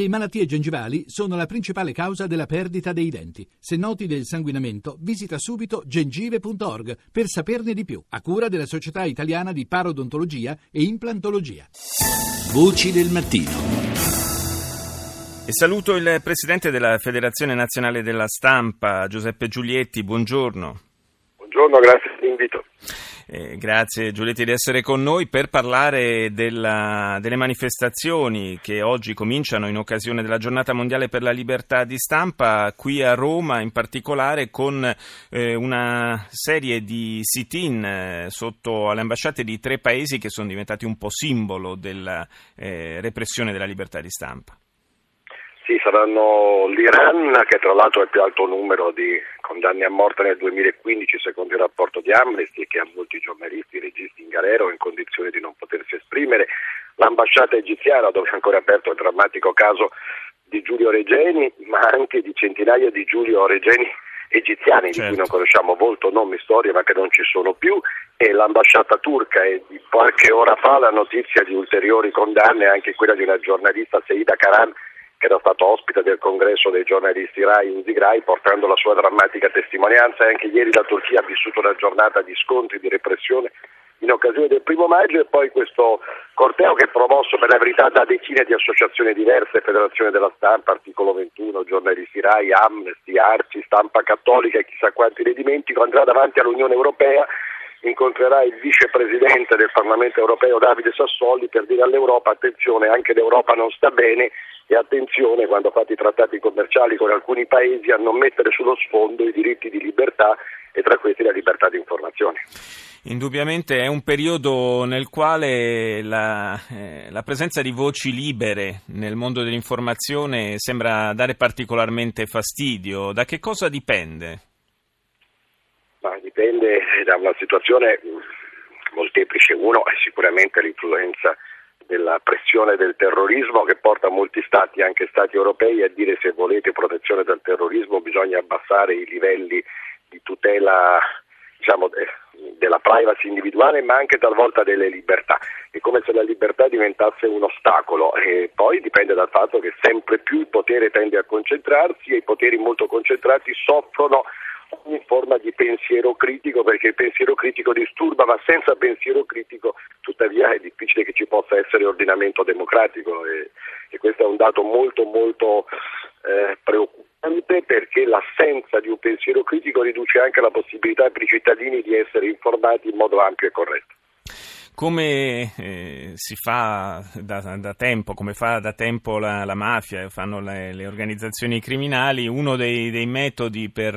Le malattie gengivali sono la principale causa della perdita dei denti. Se noti del sanguinamento, visita subito gengive.org per saperne di più, a cura della Società Italiana di Parodontologia e Implantologia. Voci del mattino. E saluto il presidente della Federazione Nazionale della Stampa, Giuseppe Giulietti. Buongiorno. Buongiorno, grazie per l'invito. Eh, grazie Giulietti di essere con noi per parlare della, delle manifestazioni che oggi cominciano in occasione della giornata mondiale per la libertà di stampa qui a Roma in particolare con eh, una serie di sit-in eh, sotto alle ambasciate di tre paesi che sono diventati un po' simbolo della eh, repressione della libertà di stampa. Sì, saranno l'Iran, che tra l'altro ha il più alto numero di condanne a morte nel 2015 secondo il rapporto di Amnesty che ha molti giornalisti registi in galera o in condizioni di non potersi esprimere, l'ambasciata egiziana dove è ancora aperto il drammatico caso di Giulio Regeni, ma anche di centinaia di Giulio Regeni egiziani certo. di cui non certo. conosciamo volto, nome, storia, ma che non ci sono più, e l'ambasciata turca e di qualche ora fa la notizia di ulteriori condanne, anche quella di una giornalista Seida Karan che era stato ospite del congresso dei giornalisti RAI in Zigrai portando la sua drammatica testimonianza. Anche ieri la Turchia ha vissuto una giornata di scontri, di repressione in occasione del primo maggio e poi questo corteo che è promosso per la verità da decine di associazioni diverse, Federazione della Stampa, Articolo 21, giornalisti RAI, Amnesty, Arci, Stampa Cattolica e chissà quanti ne dimentico, andrà davanti all'Unione Europea incontrerà il vicepresidente del Parlamento europeo Davide Sassoli per dire all'Europa attenzione, anche l'Europa non sta bene e attenzione quando fate i trattati commerciali con alcuni paesi a non mettere sullo sfondo i diritti di libertà e tra questi la libertà di informazione. Indubbiamente è un periodo nel quale la, eh, la, presenza di voci libere nel mondo dell'informazione sembra dare particolarmente fastidio. Da che cosa dipende? Ma dipende da una situazione molteplice. Uno è sicuramente l'influenza della pressione del terrorismo che porta molti stati, anche stati europei, a dire se volete protezione dal terrorismo bisogna abbassare i livelli di tutela diciamo, della privacy individuale ma anche talvolta delle libertà. È come se la libertà diventasse un ostacolo e poi dipende dal fatto che sempre più il potere tende a concentrarsi e i poteri molto concentrati soffrono ogni forma di pensiero critico perché il pensiero critico disturba, ma senza pensiero critico tuttavia è difficile che ci possa essere ordinamento democratico. E, e questo è un dato molto molto eh, preoccupante perché l'assenza di un pensiero critico riduce anche la possibilità per i cittadini di essere informati in modo ampio e corretto come eh, si fa da, da, tempo, come fa da tempo la, la mafia, fanno le, le, organizzazioni criminali, uno dei, dei metodi per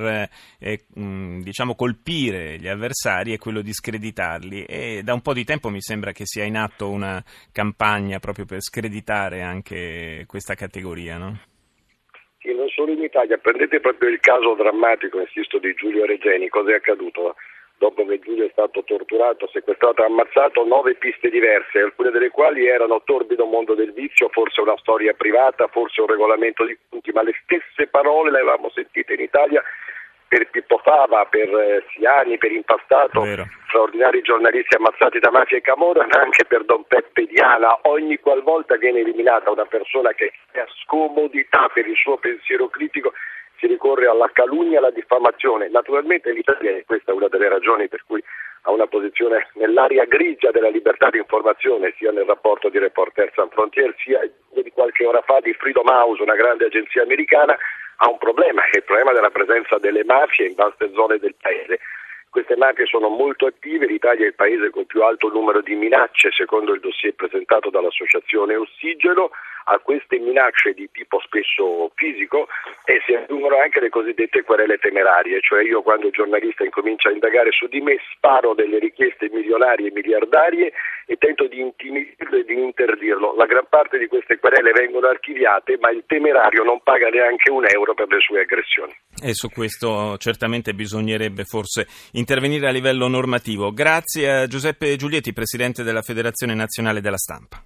eh, mh, diciamo colpire gli avversari è quello di screditarli e da un po' di tempo mi sembra che sia in atto una campagna proprio per screditare anche questa categoria, no? Sì, non solo in Italia, prendete proprio il caso drammatico, insisto, di Giulio Regeni, cosa è accaduto? Dopo che Giulio è stato torturato, sequestrato e ammazzato, nove piste diverse, alcune delle quali erano torbido mondo del vizio, forse una storia privata, forse un regolamento di punti, ma le stesse parole le avevamo sentite in Italia per Pippo Fava, per eh, Siani, per Impastato, straordinari giornalisti ammazzati da mafia e camorra, ma anche per Don Peppe Diana. Ogni qualvolta viene eliminata una persona che ha scomodità per il suo pensiero critico, si ricorre alla calunnia e alla diffamazione. Naturalmente l'Italia, e questa è una delle ragioni per cui ha una posizione nell'area grigia della libertà di informazione, sia nel rapporto di Reporter Sans Frontier, sia di qualche ora fa di Freedom House, una grande agenzia americana, ha un problema, che è il problema della presenza delle mafie in vaste zone del paese. Queste mafie sono molto attive, l'Italia è il paese con più alto numero di minacce, secondo il dossier presentato dall'associazione Ossigeno, a queste minacce di tipo spesso fisico e si aggiungono anche le cosiddette querele temerarie, cioè io quando il giornalista incomincia a indagare su di me sparo delle richieste milionarie e miliardarie e tento di intimidirlo e di interdirlo. La gran parte di queste querele vengono archiviate ma il temerario non paga neanche un euro per le sue aggressioni. E su questo certamente bisognerebbe forse intervenire a livello normativo. Grazie a Giuseppe Giulietti, Presidente della Federazione Nazionale della Stampa.